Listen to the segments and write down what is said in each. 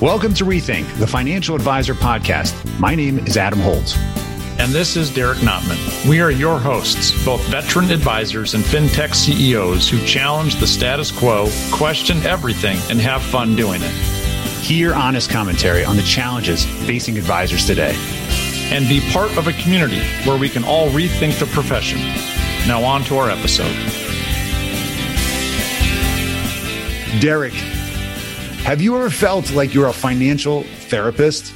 Welcome to Rethink, the Financial Advisor Podcast. My name is Adam Holt. And this is Derek Notman. We are your hosts, both veteran advisors and fintech CEOs who challenge the status quo, question everything, and have fun doing it. Hear honest commentary on the challenges facing advisors today. And be part of a community where we can all rethink the profession. Now, on to our episode. Derek, have you ever felt like you're a financial therapist?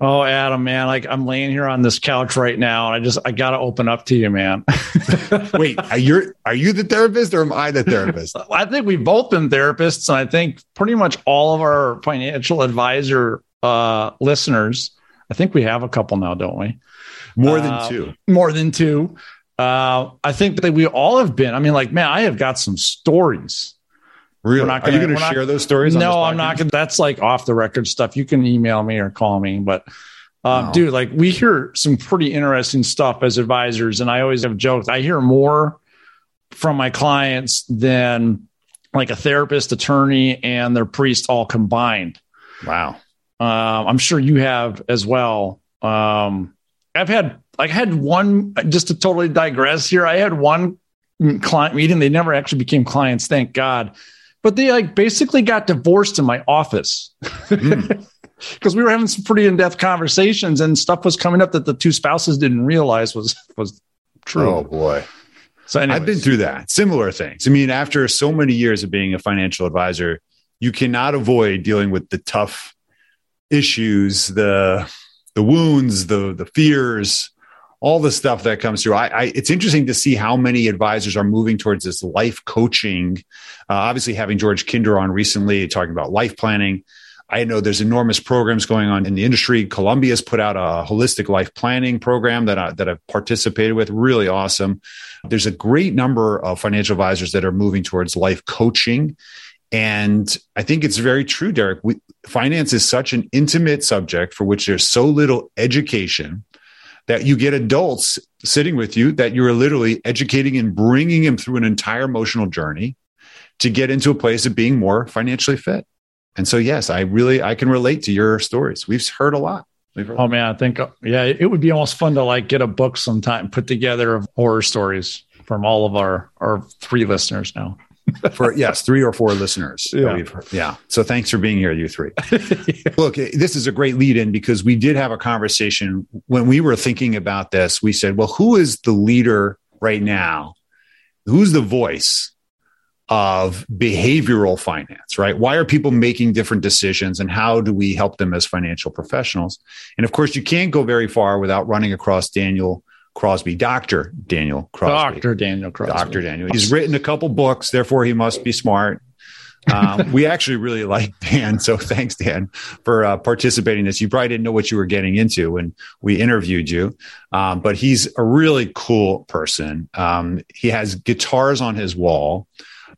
Oh, Adam, man, like I'm laying here on this couch right now, and I just I gotta open up to you, man. Wait, are you are you the therapist or am I the therapist? I think we've both been therapists, and I think pretty much all of our financial advisor uh, listeners. I think we have a couple now, don't we? More than uh, two. More than two. Uh, I think that we all have been. I mean, like, man, I have got some stories Really? Gonna, Are you going to share not, those stories? No, I'm not going to. That's like off the record stuff. You can email me or call me. But, uh, dude, like we hear some pretty interesting stuff as advisors. And I always have joked, I hear more from my clients than like a therapist, attorney, and their priest all combined. Wow. Uh, I'm sure you have as well. Um, I've had, I had one, just to totally digress here, I had one client meeting. They never actually became clients, thank God but they like basically got divorced in my office because mm. we were having some pretty in-depth conversations and stuff was coming up that the two spouses didn't realize was was true. Oh boy. So anyways. I've been through that. Similar things. I mean, after so many years of being a financial advisor, you cannot avoid dealing with the tough issues, the the wounds, the the fears, all the stuff that comes through. I, I, it's interesting to see how many advisors are moving towards this life coaching. Uh, obviously, having George Kinder on recently talking about life planning. I know there's enormous programs going on in the industry. Columbia's put out a holistic life planning program that I, that I've participated with. Really awesome. There's a great number of financial advisors that are moving towards life coaching. And I think it's very true, Derek. We, finance is such an intimate subject for which there's so little education that you get adults sitting with you that you're literally educating and bringing them through an entire emotional journey to get into a place of being more financially fit. And so, yes, I really I can relate to your stories. We've heard a lot. Heard oh man, I think yeah, it would be almost fun to like get a book sometime put together of horror stories from all of our our three listeners now for yes, three or four listeners. Yeah. yeah. So thanks for being here, you three. yeah. Look, this is a great lead in because we did have a conversation when we were thinking about this. We said, well, who is the leader right now? Who's the voice of behavioral finance, right? Why are people making different decisions and how do we help them as financial professionals? And of course, you can't go very far without running across Daniel Crosby, Dr. Daniel Crosby. Dr. Daniel Crosby. Dr. Daniel. He's written a couple books, therefore he must be smart. um, we actually really like Dan. So thanks, Dan, for uh, participating in this. You probably didn't know what you were getting into when we interviewed you, um, but he's a really cool person. Um, he has guitars on his wall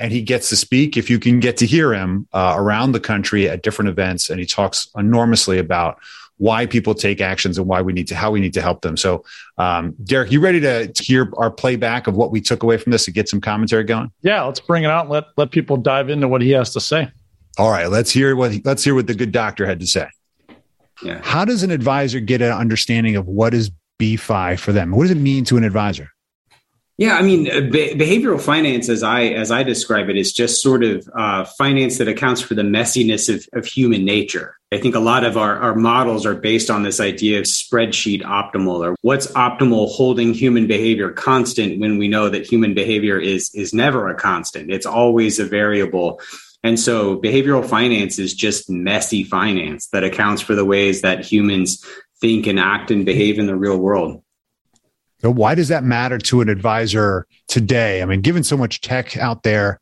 and he gets to speak if you can get to hear him uh, around the country at different events. And he talks enormously about why people take actions and why we need to how we need to help them. So, um, Derek, you ready to hear our playback of what we took away from this and get some commentary going? Yeah, let's bring it out. And let let people dive into what he has to say. All right, let's hear what he, let's hear what the good doctor had to say. Yeah. How does an advisor get an understanding of what is BFI for them? What does it mean to an advisor? Yeah, I mean, uh, be- behavioral finance, as I as I describe it, is just sort of uh, finance that accounts for the messiness of, of human nature. I think a lot of our, our models are based on this idea of spreadsheet optimal, or what's optimal holding human behavior constant when we know that human behavior is is never a constant; it's always a variable. And so, behavioral finance is just messy finance that accounts for the ways that humans think and act and behave in the real world. So why does that matter to an advisor today? I mean, given so much tech out there,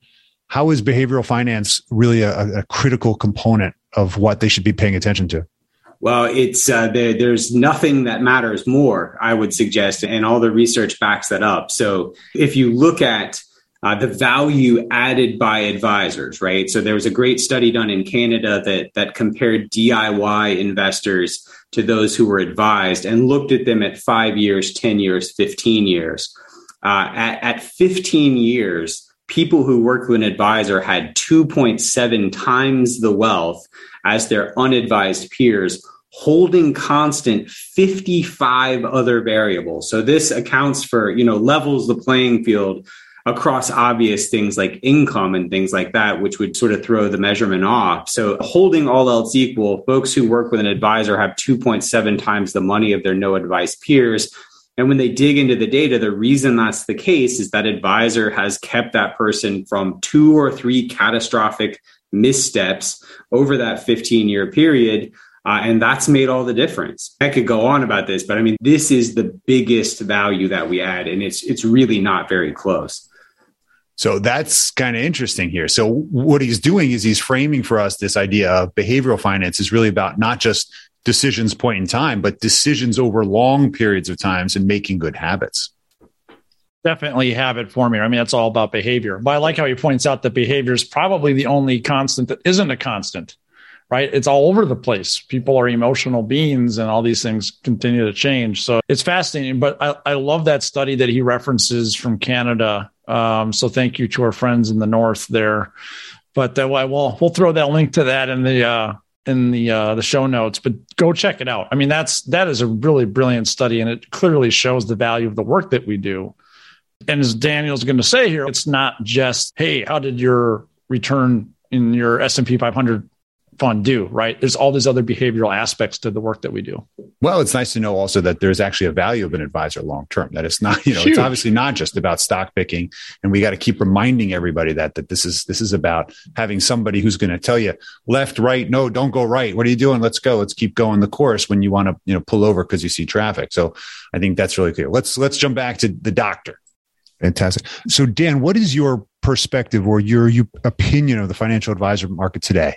how is behavioral finance really a, a critical component of what they should be paying attention to? Well, it's uh, there, there's nothing that matters more, I would suggest, and all the research backs that up. So if you look at uh, the value added by advisors, right? So there was a great study done in Canada that that compared DIY investors to those who were advised and looked at them at five years, ten years, fifteen years. Uh, at, at 15 years, people who work with an advisor had 2.7 times the wealth as their unadvised peers holding constant 55 other variables so this accounts for you know levels the playing field across obvious things like income and things like that, which would sort of throw the measurement off. So, holding all else equal, folks who work with an advisor have 2.7 times the money of their no advice peers. And when they dig into the data, the reason that's the case is that advisor has kept that person from two or three catastrophic missteps over that 15 year period. Uh, and that's made all the difference. I could go on about this, but I mean, this is the biggest value that we add, and it's it's really not very close. So that's kind of interesting here. So what he's doing is he's framing for us this idea of behavioral finance is really about not just decisions point in time, but decisions over long periods of times and making good habits. Definitely habit forming. I mean, that's all about behavior. But I like how he points out that behavior is probably the only constant that isn't a constant, right? It's all over the place. People are emotional beings and all these things continue to change. So it's fascinating. But I, I love that study that he references from Canada um, so thank you to our friends in the north there. But uh, we'll we'll throw that link to that in the uh, in the uh, the show notes. But go check it out. I mean, that's that is a really brilliant study, and it clearly shows the value of the work that we do. And as Daniel's going to say here, it's not just hey, how did your return in your S and P 500 fun do, right? There's all these other behavioral aspects to the work that we do. Well, it's nice to know also that there's actually a value of an advisor long term. That it's not, you know, Huge. it's obviously not just about stock picking, and we got to keep reminding everybody that that this is this is about having somebody who's going to tell you left, right, no, don't go right. What are you doing? Let's go. Let's keep going the course when you want to, you know, pull over because you see traffic. So I think that's really clear. Let's let's jump back to the doctor. Fantastic. So Dan, what is your perspective or your, your opinion of the financial advisor market today?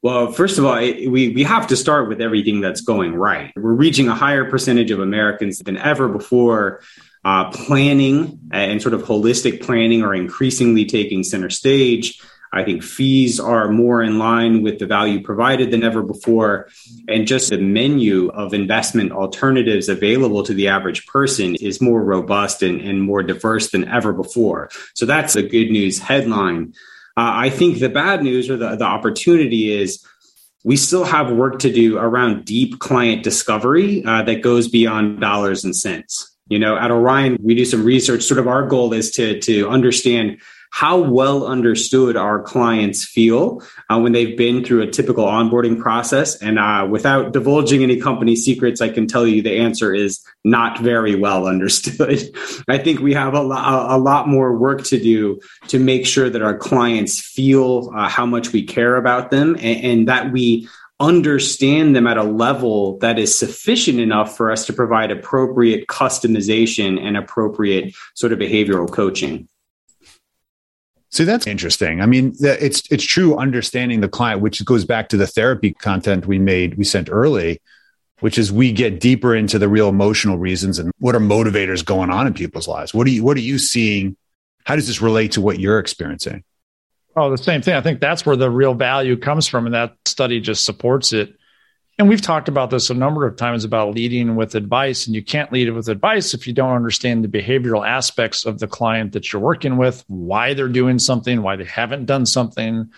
Well, first of all, we, we have to start with everything that's going right. We're reaching a higher percentage of Americans than ever before. Uh, planning and sort of holistic planning are increasingly taking center stage. I think fees are more in line with the value provided than ever before. And just the menu of investment alternatives available to the average person is more robust and, and more diverse than ever before. So that's a good news headline. Uh, I think the bad news or the, the opportunity is we still have work to do around deep client discovery uh, that goes beyond dollars and cents. You know, at Orion, we do some research. Sort of our goal is to to understand how well understood our clients feel uh, when they've been through a typical onboarding process. And uh, without divulging any company secrets, I can tell you the answer is not very well understood. I think we have a, lo- a lot more work to do to make sure that our clients feel uh, how much we care about them and, and that we understand them at a level that is sufficient enough for us to provide appropriate customization and appropriate sort of behavioral coaching. See, that's interesting. I mean, it's it's true understanding the client, which goes back to the therapy content we made, we sent early, which is we get deeper into the real emotional reasons and what are motivators going on in people's lives. What are you what are you seeing? How does this relate to what you're experiencing? Oh, the same thing. I think that's where the real value comes from, and that study just supports it and we've talked about this a number of times about leading with advice and you can't lead with advice if you don't understand the behavioral aspects of the client that you're working with why they're doing something why they haven't done something.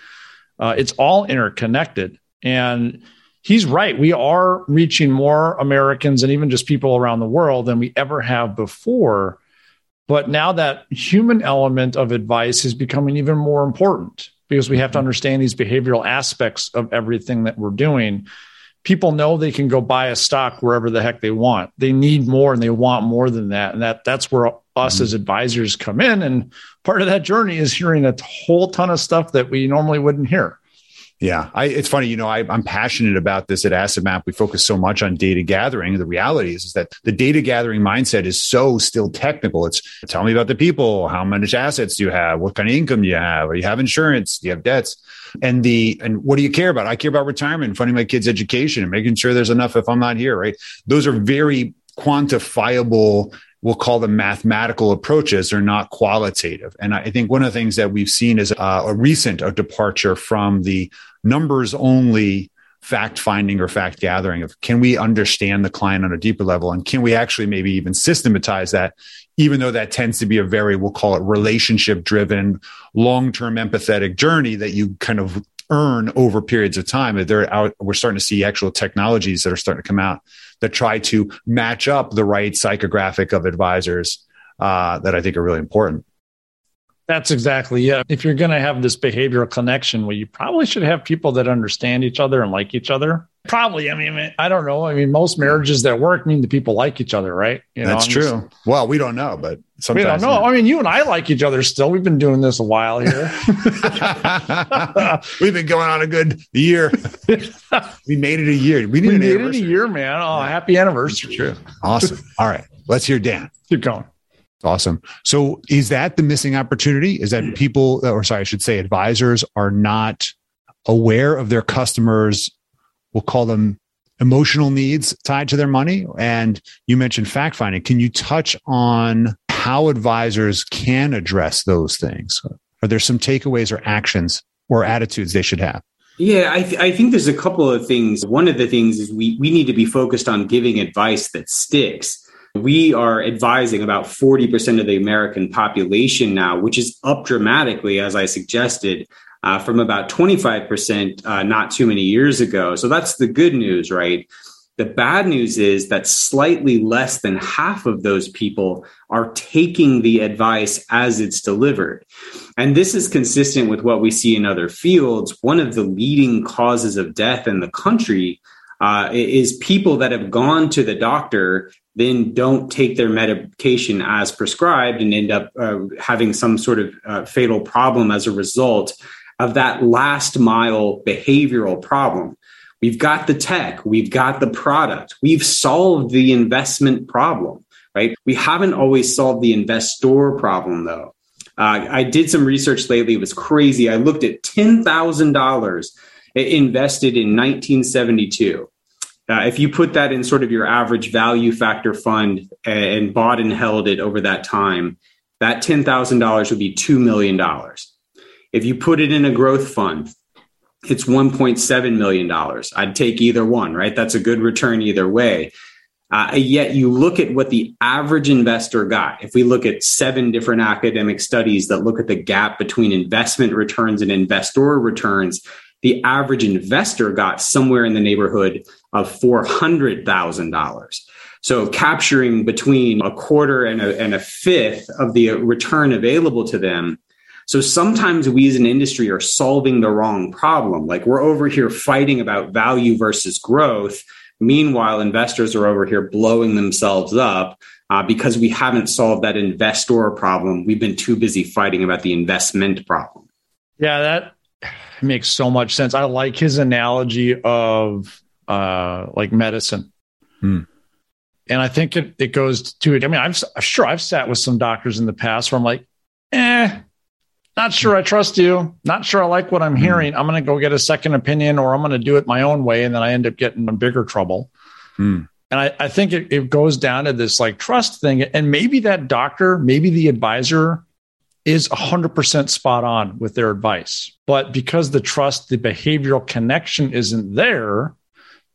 Uh, it's all interconnected. And he's right. We are reaching more americans and even just people around the world than we ever have before. But now that human element of advice is becoming even more important because we have to understand these behavioral aspects of everything that we're doing people know they can go buy a stock wherever the heck they want. They need more and they want more than that. And that that's where us mm-hmm. as advisors come in. And part of that journey is hearing a whole ton of stuff that we normally wouldn't hear. Yeah, I, it's funny. You know, I, am passionate about this at Asset Map. We focus so much on data gathering. The reality is, is that the data gathering mindset is so still technical. It's tell me about the people. How much assets do you have? What kind of income do you have? Or you have insurance? Do you have debts? And the and what do you care about? I care about retirement, funding my kids' education, and making sure there's enough if I'm not here. Right? Those are very quantifiable we'll call them mathematical approaches are not qualitative. And I think one of the things that we've seen is uh, a recent a departure from the numbers only fact finding or fact gathering of can we understand the client on a deeper level? And can we actually maybe even systematize that even though that tends to be a very we'll call it relationship driven long-term empathetic journey that you kind of earn over periods of time? They're out we're starting to see actual technologies that are starting to come out that try to match up the right psychographic of advisors uh, that i think are really important that's exactly yeah. If you're going to have this behavioral connection, well, you probably should have people that understand each other and like each other. Probably. I mean, I don't know. I mean, most marriages that work mean the people like each other, right? You That's know, true. Just, well, we don't know, but sometimes we don't know. I mean, you and I like each other still. We've been doing this a while here. We've been going on a good year. we made it a year. We, we made it a year, man. Oh, happy anniversary! That's true. Awesome. All right, let's hear Dan. Keep going. Awesome. So is that the missing opportunity? Is that hmm. people, or sorry, I should say advisors are not aware of their customers, we'll call them emotional needs tied to their money. And you mentioned fact finding. Can you touch on how advisors can address those things? Are there some takeaways or actions or attitudes they should have? Yeah, I, th- I, think there's a couple of things. One of the things is we, we need to be focused on giving advice that sticks. We are advising about 40% of the American population now, which is up dramatically, as I suggested, uh, from about 25% uh, not too many years ago. So that's the good news, right? The bad news is that slightly less than half of those people are taking the advice as it's delivered. And this is consistent with what we see in other fields. One of the leading causes of death in the country uh, is people that have gone to the doctor then don't take their medication as prescribed and end up uh, having some sort of uh, fatal problem as a result of that last mile behavioral problem. We've got the tech, we've got the product, we've solved the investment problem, right? We haven't always solved the investor problem though. Uh, I did some research lately, it was crazy. I looked at $10,000 invested in 1972 uh, if you put that in sort of your average value factor fund and bought and held it over that time, that $10,000 would be $2 million. If you put it in a growth fund, it's $1.7 million. I'd take either one, right? That's a good return either way. Uh, yet you look at what the average investor got. If we look at seven different academic studies that look at the gap between investment returns and investor returns, the average investor got somewhere in the neighborhood of $400,000. So capturing between a quarter and a, and a fifth of the return available to them. So sometimes we as an industry are solving the wrong problem. Like we're over here fighting about value versus growth. Meanwhile, investors are over here blowing themselves up uh, because we haven't solved that investor problem. We've been too busy fighting about the investment problem. Yeah, that makes so much sense. I like his analogy of uh, like medicine. Hmm. And I think it, it goes to it. I mean, I'm sure I've sat with some doctors in the past where I'm like, eh, not sure I trust you. Not sure I like what I'm hmm. hearing. I'm going to go get a second opinion or I'm going to do it my own way. And then I end up getting in bigger trouble. Hmm. And I, I think it, it goes down to this like trust thing. And maybe that doctor, maybe the advisor is 100% spot on with their advice. But because the trust, the behavioral connection isn't there,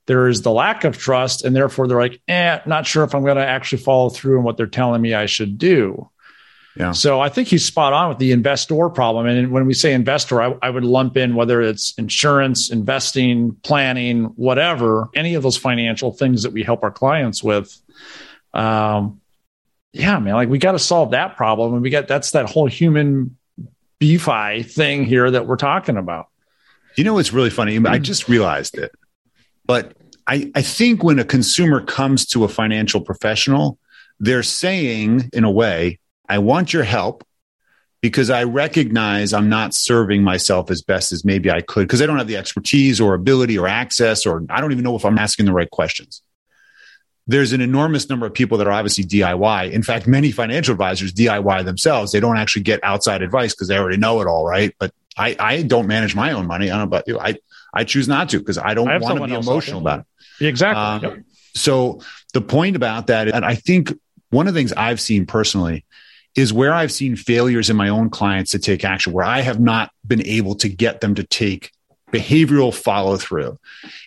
there is the lack of trust. And therefore, they're like, eh, not sure if I'm going to actually follow through on what they're telling me I should do. Yeah. So I think he's spot on with the investor problem. And when we say investor, I, I, would lump in whether it's insurance, investing, planning, whatever, any of those financial things that we help our clients with. Um, yeah, man, like we got to solve that problem. And we got that's that whole human BeFi thing here that we're talking about. You know what's really funny? I just realized it. But I, I think when a consumer comes to a financial professional, they're saying, in a way, I want your help because I recognize I'm not serving myself as best as maybe I could because I don't have the expertise or ability or access, or I don't even know if I'm asking the right questions there's an enormous number of people that are obviously DIY. In fact, many financial advisors DIY themselves. They don't actually get outside advice because they already know it all, right? But I, I don't manage my own money. I don't know about you. I, I choose not to because I don't want to be emotional about it. Exactly. Um, yep. So the point about that, and I think one of the things I've seen personally is where I've seen failures in my own clients to take action, where I have not been able to get them to take behavioral follow through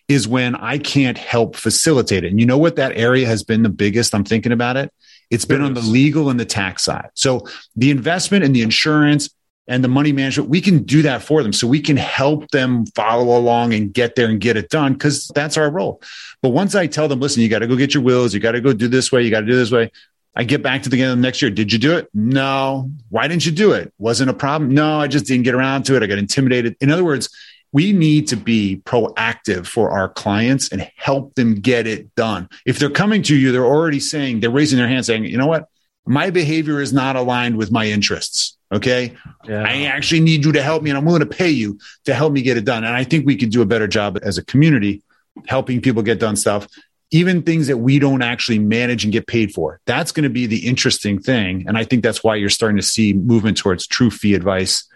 is when I can't help facilitate it. And you know what that area has been the biggest? I'm thinking about it. It's been on the legal and the tax side. So the investment and the insurance and the money management, we can do that for them. So we can help them follow along and get there and get it done because that's our role. But once I tell them, listen, you got to go get your wills, you got to go do this way, you got to do this way. I get back to the the next year. Did you do it? No. Why didn't you do it? Wasn't a problem. No, I just didn't get around to it. I got intimidated. In other words, we need to be proactive for our clients and help them get it done. If they're coming to you, they're already saying, they're raising their hand saying, you know what? My behavior is not aligned with my interests. Okay. Yeah. I actually need you to help me and I'm willing to pay you to help me get it done. And I think we could do a better job as a community helping people get done stuff, even things that we don't actually manage and get paid for. That's going to be the interesting thing. And I think that's why you're starting to see movement towards true fee advice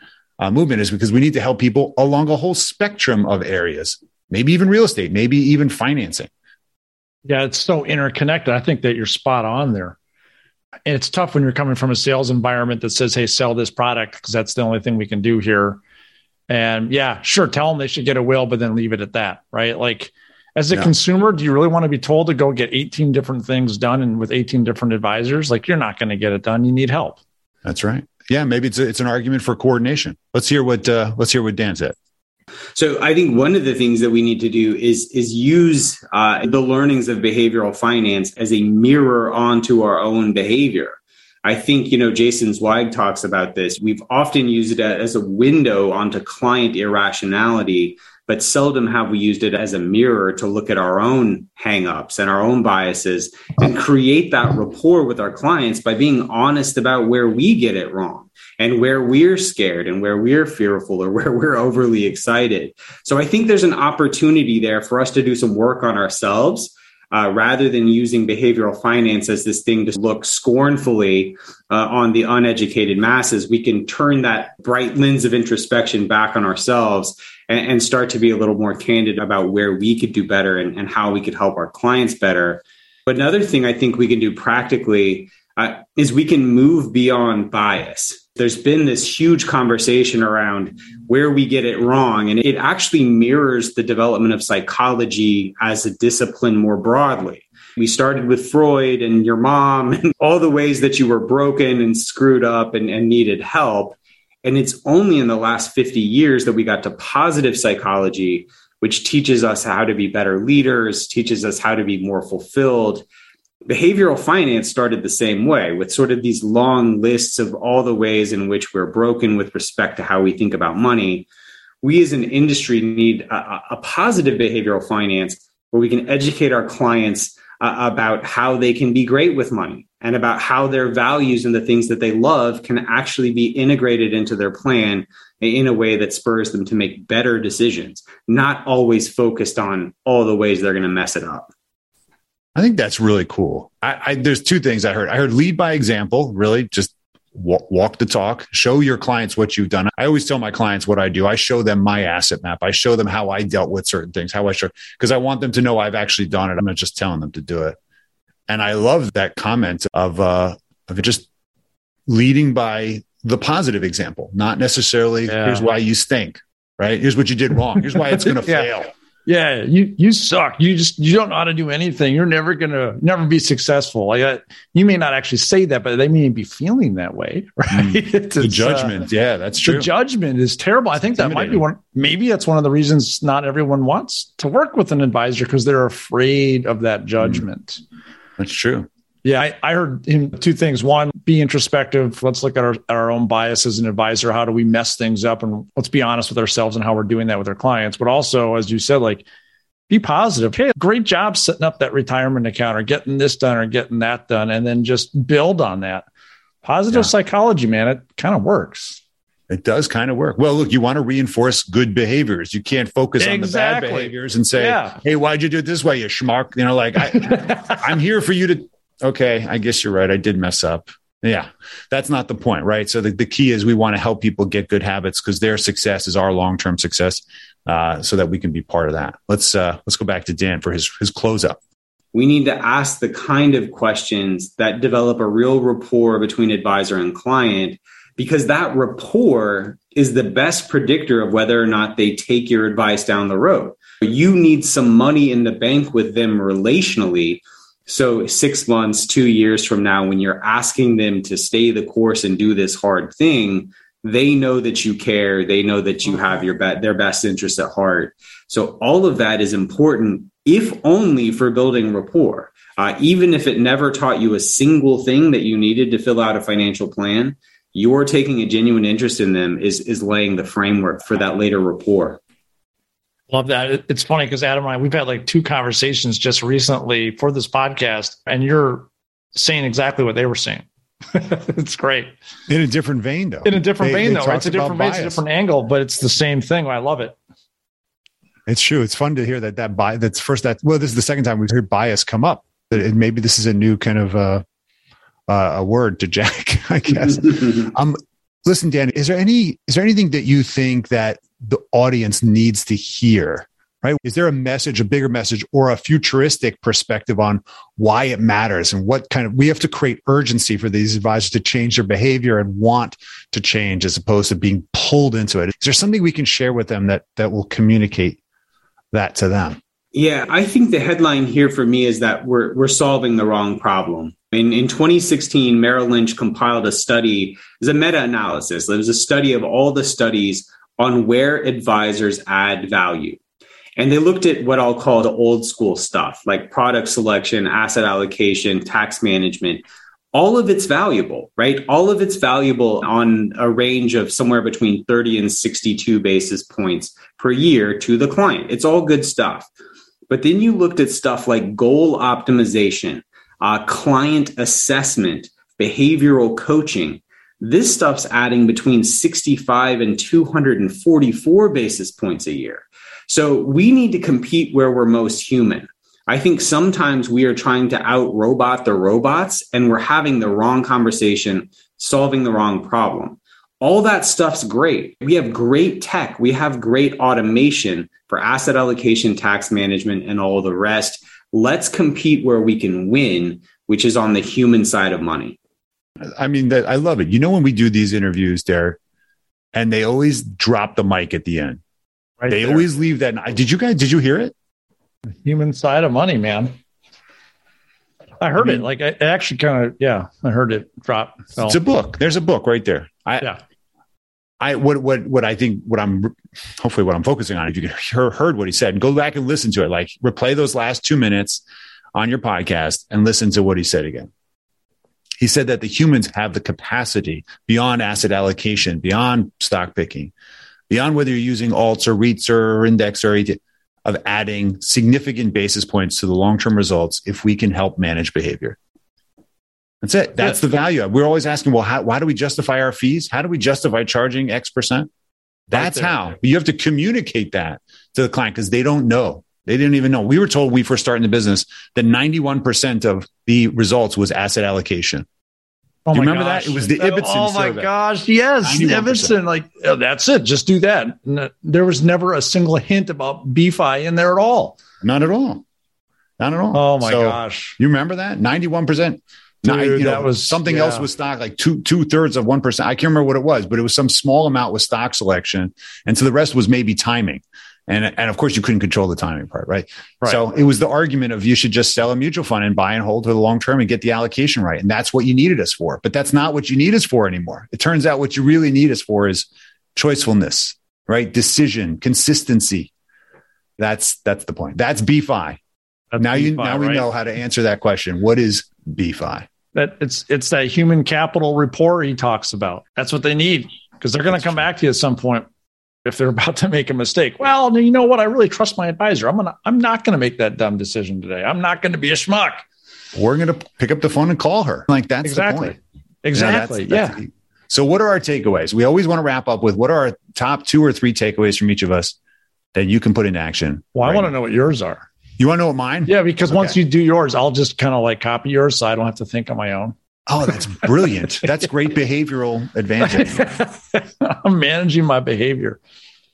uh, movement is because we need to help people along a whole spectrum of areas, maybe even real estate, maybe even financing. Yeah, it's so interconnected. I think that you're spot on there. And it's tough when you're coming from a sales environment that says, hey, sell this product because that's the only thing we can do here. And yeah, sure, tell them they should get a will, but then leave it at that, right? Like, as a yeah. consumer, do you really want to be told to go get 18 different things done and with 18 different advisors? Like, you're not going to get it done. You need help. That's right yeah, maybe it's a, it's an argument for coordination. Let's hear what uh, let's hear what Dan said. So I think one of the things that we need to do is is use uh, the learnings of behavioral finance as a mirror onto our own behavior. I think you know Jason Zweig talks about this. We've often used it as a window onto client irrationality but seldom have we used it as a mirror to look at our own hangups and our own biases and create that rapport with our clients by being honest about where we get it wrong and where we're scared and where we're fearful or where we're overly excited. So I think there's an opportunity there for us to do some work on ourselves. Uh, rather than using behavioral finance as this thing to look scornfully uh, on the uneducated masses, we can turn that bright lens of introspection back on ourselves and, and start to be a little more candid about where we could do better and, and how we could help our clients better. But another thing I think we can do practically uh, is we can move beyond bias. There's been this huge conversation around where we get it wrong, and it actually mirrors the development of psychology as a discipline more broadly. We started with Freud and your mom and all the ways that you were broken and screwed up and, and needed help. And it's only in the last 50 years that we got to positive psychology, which teaches us how to be better leaders, teaches us how to be more fulfilled. Behavioral finance started the same way with sort of these long lists of all the ways in which we're broken with respect to how we think about money. We as an industry need a, a positive behavioral finance where we can educate our clients uh, about how they can be great with money and about how their values and the things that they love can actually be integrated into their plan in a way that spurs them to make better decisions, not always focused on all the ways they're going to mess it up. I think that's really cool. I, I, there's two things I heard. I heard lead by example, really just walk, walk the talk, show your clients what you've done. I always tell my clients what I do. I show them my asset map. I show them how I dealt with certain things, how I show, because I want them to know I've actually done it. I'm not just telling them to do it. And I love that comment of, uh, of just leading by the positive example, not necessarily yeah. here's why you stink, right? Here's what you did wrong. Here's why it's going to yeah. fail. Yeah, you you suck. You just you don't know how to do anything. You're never gonna never be successful. Like that, you may not actually say that, but they may be feeling that way, right? Mm. the uh, judgment, uh, yeah, that's true. The judgment is terrible. I think that might be one. Maybe that's one of the reasons not everyone wants to work with an advisor because they're afraid of that judgment. Mm. That's true. Yeah, I, I, heard him two things. One, be introspective. Let's look at our, our own bias as an advisor. How do we mess things up? And let's be honest with ourselves and how we're doing that with our clients. But also, as you said, like be positive. Hey, great job setting up that retirement account or getting this done or getting that done. And then just build on that. Positive yeah. psychology, man, it kind of works. It does kind of work. Well, look, you want to reinforce good behaviors. You can't focus exactly. on the bad behaviors and say, yeah. "Hey, why'd you do it this way, you schmuck?" You know, like I, I'm here for you to okay, I guess you're right. I did mess up. Yeah, that's not the point, right? So the, the key is we want to help people get good habits because their success is our long term success, uh, so that we can be part of that. Let's uh, let's go back to Dan for his his close up. We need to ask the kind of questions that develop a real rapport between advisor and client because that rapport is the best predictor of whether or not they take your advice down the road. You need some money in the bank with them relationally. So, six months, two years from now, when you're asking them to stay the course and do this hard thing, they know that you care. They know that you have your be- their best interest at heart. So, all of that is important, if only for building rapport. Uh, even if it never taught you a single thing that you needed to fill out a financial plan, you're taking a genuine interest in them is is laying the framework for that later rapport. Love that. It's funny because Adam and I we've had like two conversations just recently for this podcast, and you're saying exactly what they were saying. it's great. In a different vein, though. In a different they, vein, they though. It's a different vein, it's a different angle, but it's the same thing. I love it. It's true. It's fun to hear that that bias. That's first. That well, this is the second time we've heard bias come up. That maybe this is a new kind of uh, uh, a word to Jack, I guess. um, listen, Dan, is there any is there anything that you think that the audience needs to hear? Right? Is there a message, a bigger message, or a futuristic perspective on why it matters and what kind of we have to create urgency for these advisors to change their behavior and want to change as opposed to being pulled into it? Is there something we can share with them that that will communicate that to them? Yeah, I think the headline here for me is that we're we're solving the wrong problem. In, in 2016, Merrill Lynch compiled a study, it a meta analysis. It was a study of all the studies on where advisors add value. And they looked at what I'll call the old school stuff, like product selection, asset allocation, tax management. All of it's valuable, right? All of it's valuable on a range of somewhere between 30 and 62 basis points per year to the client. It's all good stuff. But then you looked at stuff like goal optimization, uh, client assessment, behavioral coaching. This stuff's adding between 65 and 244 basis points a year. So we need to compete where we're most human. I think sometimes we are trying to out robot the robots and we're having the wrong conversation, solving the wrong problem. All that stuff's great. We have great tech, we have great automation for asset allocation, tax management, and all the rest. Let's compete where we can win, which is on the human side of money. I mean, that I love it. You know, when we do these interviews, there, and they always drop the mic at the end. Right they there. always leave that. Did you guys? Did you hear it? The human side of money, man. I heard I mean, it. Like I actually kind of, yeah, I heard it drop. Fell. It's a book. There's a book right there. I, yeah. I what what what I think what I'm hopefully what I'm focusing on. If you hear, heard what he said, go back and listen to it. Like replay those last two minutes on your podcast and listen to what he said again. He said that the humans have the capacity beyond asset allocation, beyond stock picking, beyond whether you're using alts or REITs or index or of adding significant basis points to the long term results if we can help manage behavior. That's it. That's the value. We're always asking, well, how, why do we justify our fees? How do we justify charging X percent? That's right how. you have to communicate that to the client because they don't know. They didn't even know. We were told we first started the business that 91% of the results was asset allocation. Oh do you remember gosh. that? It was the Ibbotson Oh my survey. gosh. Yes. 91%. Ibbotson. Like, oh, that's it. Just do that. There was never a single hint about BFI in there at all. Not at all. Not at all. Oh my so, gosh. You remember that? 91%. Dude, no, you know, that was something yeah. else with stock, like two two thirds of one percent. I can't remember what it was, but it was some small amount with stock selection, and so the rest was maybe timing. And and of course, you couldn't control the timing part, right? right? So it was the argument of you should just sell a mutual fund and buy and hold for the long term and get the allocation right, and that's what you needed us for. But that's not what you need us for anymore. It turns out what you really need us for is choicefulness, right? Decision, consistency. That's that's the point. That's BFI. That's now BFI, you now we know how to answer that question. What is BFI? That it's it's that human capital rapport he talks about. That's what they need because they're going to come back to you at some point if they're about to make a mistake. Well, you know what? I really trust my advisor. I'm gonna I'm not going to make that dumb decision today. I'm not going to be a schmuck. We're going to pick up the phone and call her. Like that's exactly exactly. Yeah. That's, that's, yeah. So, what are our takeaways? We always want to wrap up with what are our top two or three takeaways from each of us that you can put into action. Well, right I want to know what yours are. You want to know what mine? Yeah, because okay. once you do yours, I'll just kind of like copy yours so I don't have to think on my own. Oh, that's brilliant. that's great behavioral advantage. I'm managing my behavior.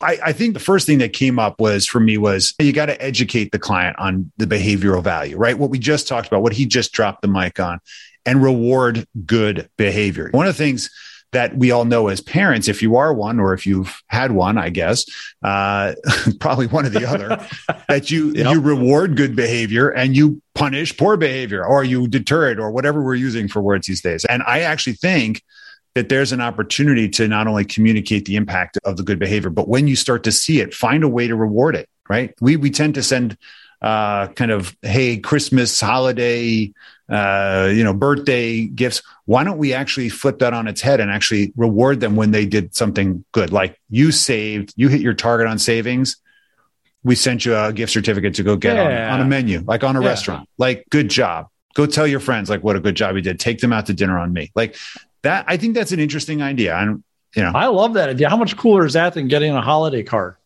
I, I, think the first thing that came up was for me was you got to educate the client on the behavioral value, right? What we just talked about, what he just dropped the mic on, and reward good behavior. One of the things that we all know as parents, if you are one or if you've had one, I guess, uh, probably one or the other, that you yep. you reward good behavior and you punish poor behavior, or you deter it, or whatever we're using for words these days. And I actually think that there's an opportunity to not only communicate the impact of the good behavior, but when you start to see it, find a way to reward it. Right? We we tend to send uh, kind of hey Christmas holiday uh, you know, birthday gifts. Why don't we actually flip that on its head and actually reward them when they did something good? Like you saved, you hit your target on savings. We sent you a gift certificate to go get yeah. on, on, a menu, like on a yeah. restaurant. Like, good job. Go tell your friends like what a good job you did. Take them out to dinner on me. Like that. I think that's an interesting idea. And you know, I love that idea. How much cooler is that than getting a holiday card?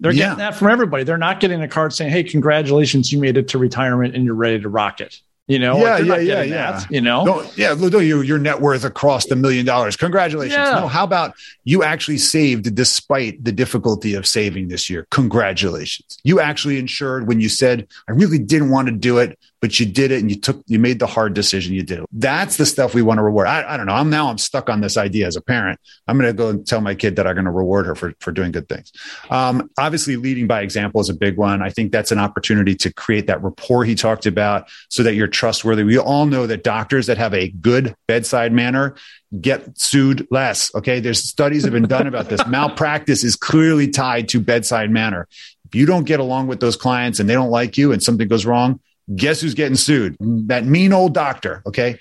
They're getting yeah. that from everybody. They're not getting a card saying, "Hey, congratulations, you made it to retirement and you're ready to rock it." You know, yeah, like yeah, yeah, yeah. That, you know, no, yeah. Your your net worth across the million dollars. Congratulations. Yeah. No, how about you actually saved despite the difficulty of saving this year? Congratulations. You actually insured when you said I really didn't want to do it, but you did it and you took, you made the hard decision. You did it. That's the stuff we want to reward. I, I don't know. I'm now I'm stuck on this idea as a parent. I'm going to go and tell my kid that I'm going to reward her for, for doing good things. Um, obviously leading by example is a big one. I think that's an opportunity to create that rapport he talked about so that you're trustworthy. We all know that doctors that have a good bedside manner get sued less. Okay. There's studies have been done about this. Malpractice is clearly tied to bedside manner. If you don't get along with those clients and they don't like you and something goes wrong, guess who's getting sued? That mean old doctor. Okay.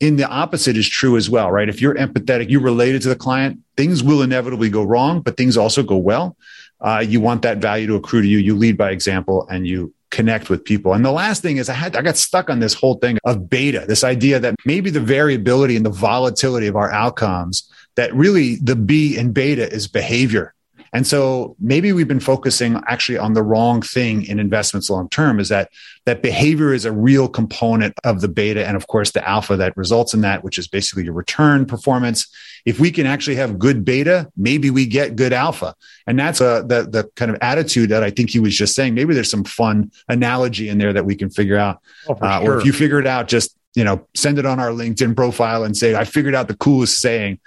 In the opposite is true as well, right? If you're empathetic, you're related to the client, things will inevitably go wrong, but things also go well. Uh, you want that value to accrue to you. You lead by example and you connect with people. And the last thing is I had, I got stuck on this whole thing of beta, this idea that maybe the variability and the volatility of our outcomes, that really the B in beta is behavior. And so maybe we've been focusing actually on the wrong thing in investments long term is that that behavior is a real component of the beta and of course the alpha that results in that, which is basically your return performance. If we can actually have good beta, maybe we get good alpha. And that's a, the, the kind of attitude that I think he was just saying. Maybe there's some fun analogy in there that we can figure out. Oh, uh, sure. Or if you figure it out, just you know, send it on our LinkedIn profile and say, I figured out the coolest saying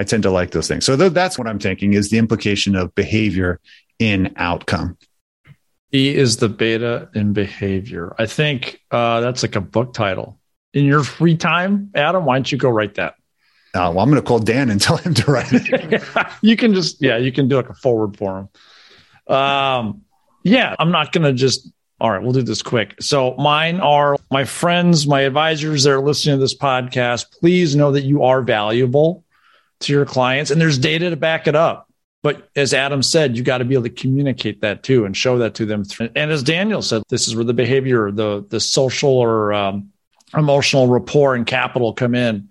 I tend to like those things. So th- that's what I'm thinking is the implication of behavior in outcome. E is the beta in behavior. I think uh, that's like a book title. In your free time, Adam, why don't you go write that? Uh, well, I'm going to call Dan and tell him to write it. you can just, yeah, you can do like a forward for him. Um, yeah, I'm not going to just, all right, we'll do this quick. So mine are my friends, my advisors that are listening to this podcast. Please know that you are valuable to your clients and there's data to back it up. But as Adam said, you got to be able to communicate that too and show that to them. And as Daniel said, this is where the behavior, the the social or um, emotional rapport and capital come in.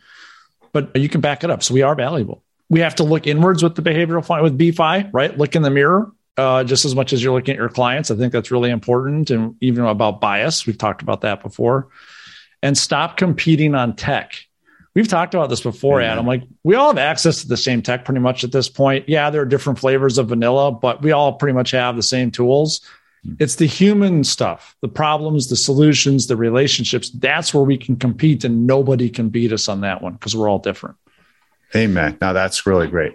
But you can back it up. So we are valuable. We have to look inwards with the behavioral with BFI, right? Look in the mirror uh, just as much as you're looking at your clients. I think that's really important. And even about bias, we've talked about that before. And stop competing on tech we've talked about this before, Adam. Like we all have access to the same tech pretty much at this point. Yeah, there are different flavors of vanilla, but we all pretty much have the same tools. Hmm. It's the human stuff, the problems, the solutions, the relationships. That's where we can compete, and nobody can beat us on that one because we're all different. Amen. Now that's really great.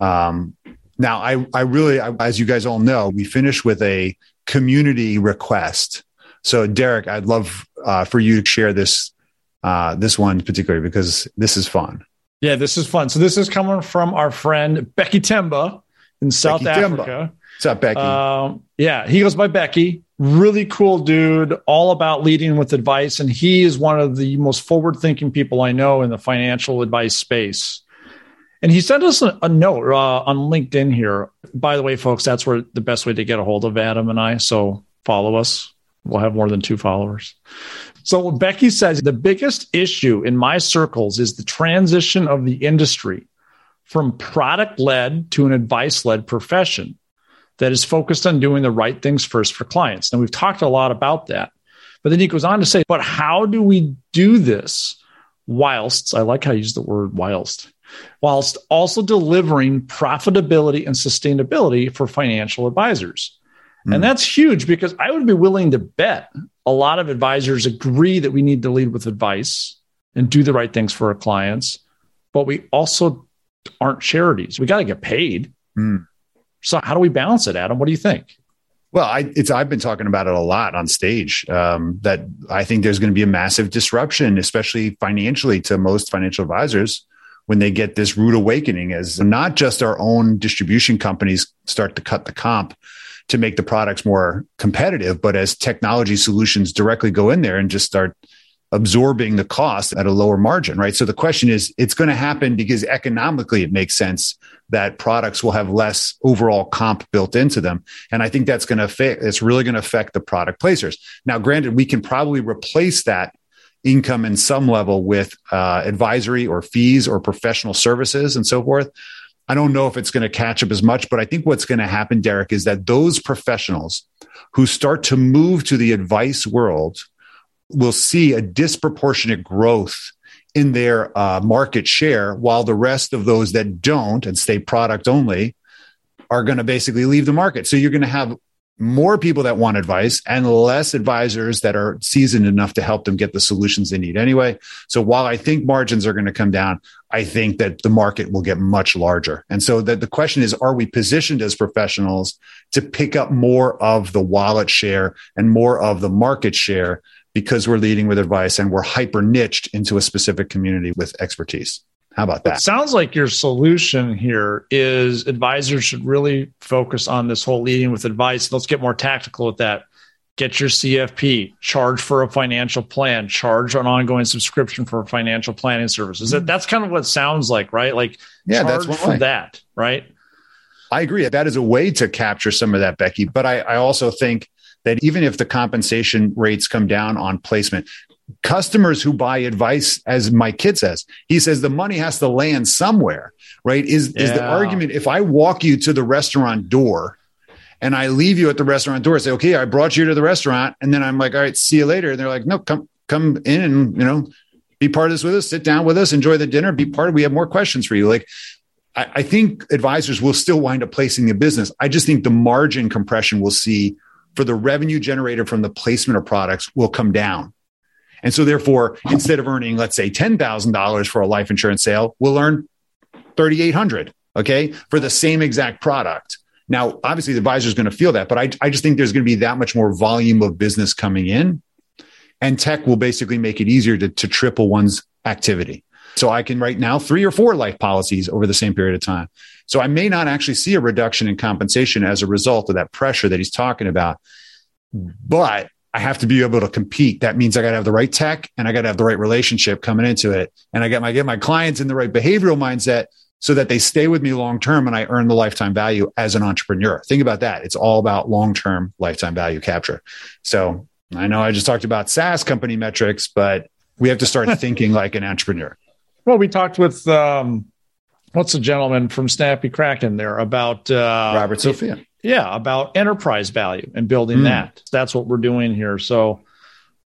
Um, now, I, I really, I, as you guys all know, we finish with a community request. So, Derek, I'd love uh, for you to share this uh, this one particularly because this is fun. Yeah, this is fun. So this is coming from our friend Becky Temba in South Becky Africa. Timba. What's up, Becky? Um, yeah, he goes by Becky. Really cool dude, all about leading with advice. And he is one of the most forward thinking people I know in the financial advice space. And he sent us a, a note uh, on LinkedIn here. By the way, folks, that's where the best way to get a hold of Adam and I. So follow us. We'll have more than two followers. So Becky says the biggest issue in my circles is the transition of the industry from product led to an advice led profession that is focused on doing the right things first for clients. And we've talked a lot about that. But then he goes on to say, but how do we do this whilst, I like how you use the word whilst, whilst also delivering profitability and sustainability for financial advisors? Mm. And hmm. that's huge because I would be willing to bet a lot of advisors agree that we need to lead with advice and do the right things for our clients. But we also aren't charities. We got to get paid. Mm. So how do we balance it, Adam? What do you think? Well, I, it's I've been talking about it a lot on stage. Um, that I think there's going to be a massive disruption, especially financially, to most financial advisors when they get this rude awakening. As not just our own distribution companies start to cut the comp to make the products more competitive, but as technology solutions directly go in there and just start absorbing the cost at a lower margin, right? So the question is, it's going to happen because economically it makes sense that products will have less overall comp built into them. And I think that's going to affect, it's really going to affect the product placers. Now, granted, we can probably replace that income in some level with uh, advisory or fees or professional services and so forth. I don't know if it's going to catch up as much, but I think what's going to happen, Derek, is that those professionals who start to move to the advice world will see a disproportionate growth in their uh, market share, while the rest of those that don't and stay product only are going to basically leave the market. So you're going to have more people that want advice and less advisors that are seasoned enough to help them get the solutions they need anyway. So while I think margins are going to come down, I think that the market will get much larger. And so that the question is, are we positioned as professionals to pick up more of the wallet share and more of the market share because we're leading with advice and we're hyper niched into a specific community with expertise. How about that? It sounds like your solution here is advisors should really focus on this whole leading with advice. Let's get more tactical with that. Get your CFP, charge for a financial plan, charge an ongoing subscription for financial planning services. Mm-hmm. That's kind of what it sounds like, right? Like, yeah, that's for way. that, right? I agree. That is a way to capture some of that, Becky. But I, I also think that even if the compensation rates come down on placement, customers who buy advice, as my kid says, he says the money has to land somewhere, right? Is, yeah. is the argument if I walk you to the restaurant door and I leave you at the restaurant door, say, okay, I brought you to the restaurant. And then I'm like, all right, see you later. And they're like, no, come, come in and, you know, be part of this with us, sit down with us, enjoy the dinner, be part of, we have more questions for you. Like, I, I think advisors will still wind up placing the business. I just think the margin compression we'll see for the revenue generated from the placement of products will come down. And so therefore, instead of earning, let's say $10,000 for a life insurance sale, we'll earn 3,800. Okay. For the same exact product. Now, obviously the advisor is going to feel that, but I, I just think there's going to be that much more volume of business coming in and tech will basically make it easier to, to triple one's activity. So I can write now three or four life policies over the same period of time. So I may not actually see a reduction in compensation as a result of that pressure that he's talking about. But I have to be able to compete. That means I got to have the right tech and I got to have the right relationship coming into it. And I get my get my clients in the right behavioral mindset so that they stay with me long term and I earn the lifetime value as an entrepreneur. Think about that. It's all about long term lifetime value capture. So I know I just talked about SaaS company metrics, but we have to start thinking like an entrepreneur. Well, we talked with um, what's the gentleman from Snappy Kraken there about uh, Robert Sofia. Yeah, about enterprise value and building mm. that. That's what we're doing here. So,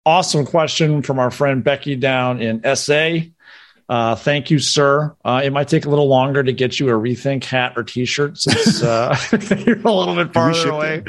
awesome question from our friend Becky down in SA. Uh, thank you, sir. Uh, it might take a little longer to get you a rethink hat or T-shirt since uh, you're a little bit farther away.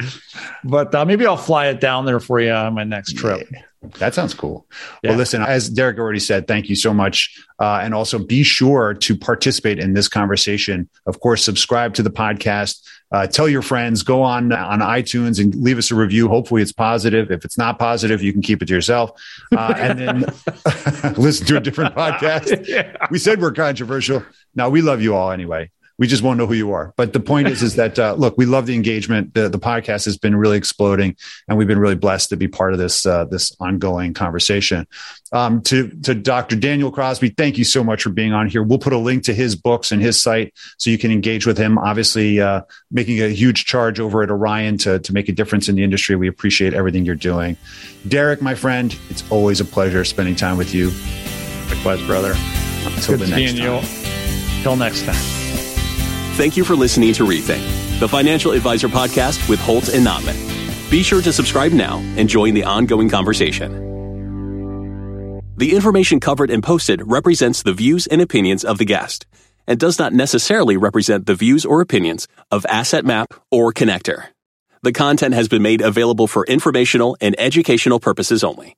But uh, maybe I'll fly it down there for you on my next trip. Yeah. That sounds cool. Yeah. Well, listen, as Derek already said, thank you so much. Uh, and also be sure to participate in this conversation. Of course, subscribe to the podcast. Uh, tell your friends, go on on iTunes and leave us a review. Hopefully, it's positive. If it's not positive, you can keep it to yourself. Uh, and then listen to a different podcast. yeah. We said we're controversial. Now we love you all anyway we just won't know who you are. But the point is, is that uh, look, we love the engagement. The the podcast has been really exploding, and we've been really blessed to be part of this uh, this ongoing conversation. Um, to to Dr. Daniel Crosby, thank you so much for being on here. We'll put a link to his books and his site so you can engage with him. Obviously, uh, making a huge charge over at Orion to to make a difference in the industry. We appreciate everything you're doing, Derek, my friend. It's always a pleasure spending time with you. Likewise, brother. Until Good the next time. You. Till next time. Thank you for listening to Rethink, the financial advisor podcast with Holt and Notman. Be sure to subscribe now and join the ongoing conversation. The information covered and posted represents the views and opinions of the guest and does not necessarily represent the views or opinions of Asset Map or Connector. The content has been made available for informational and educational purposes only.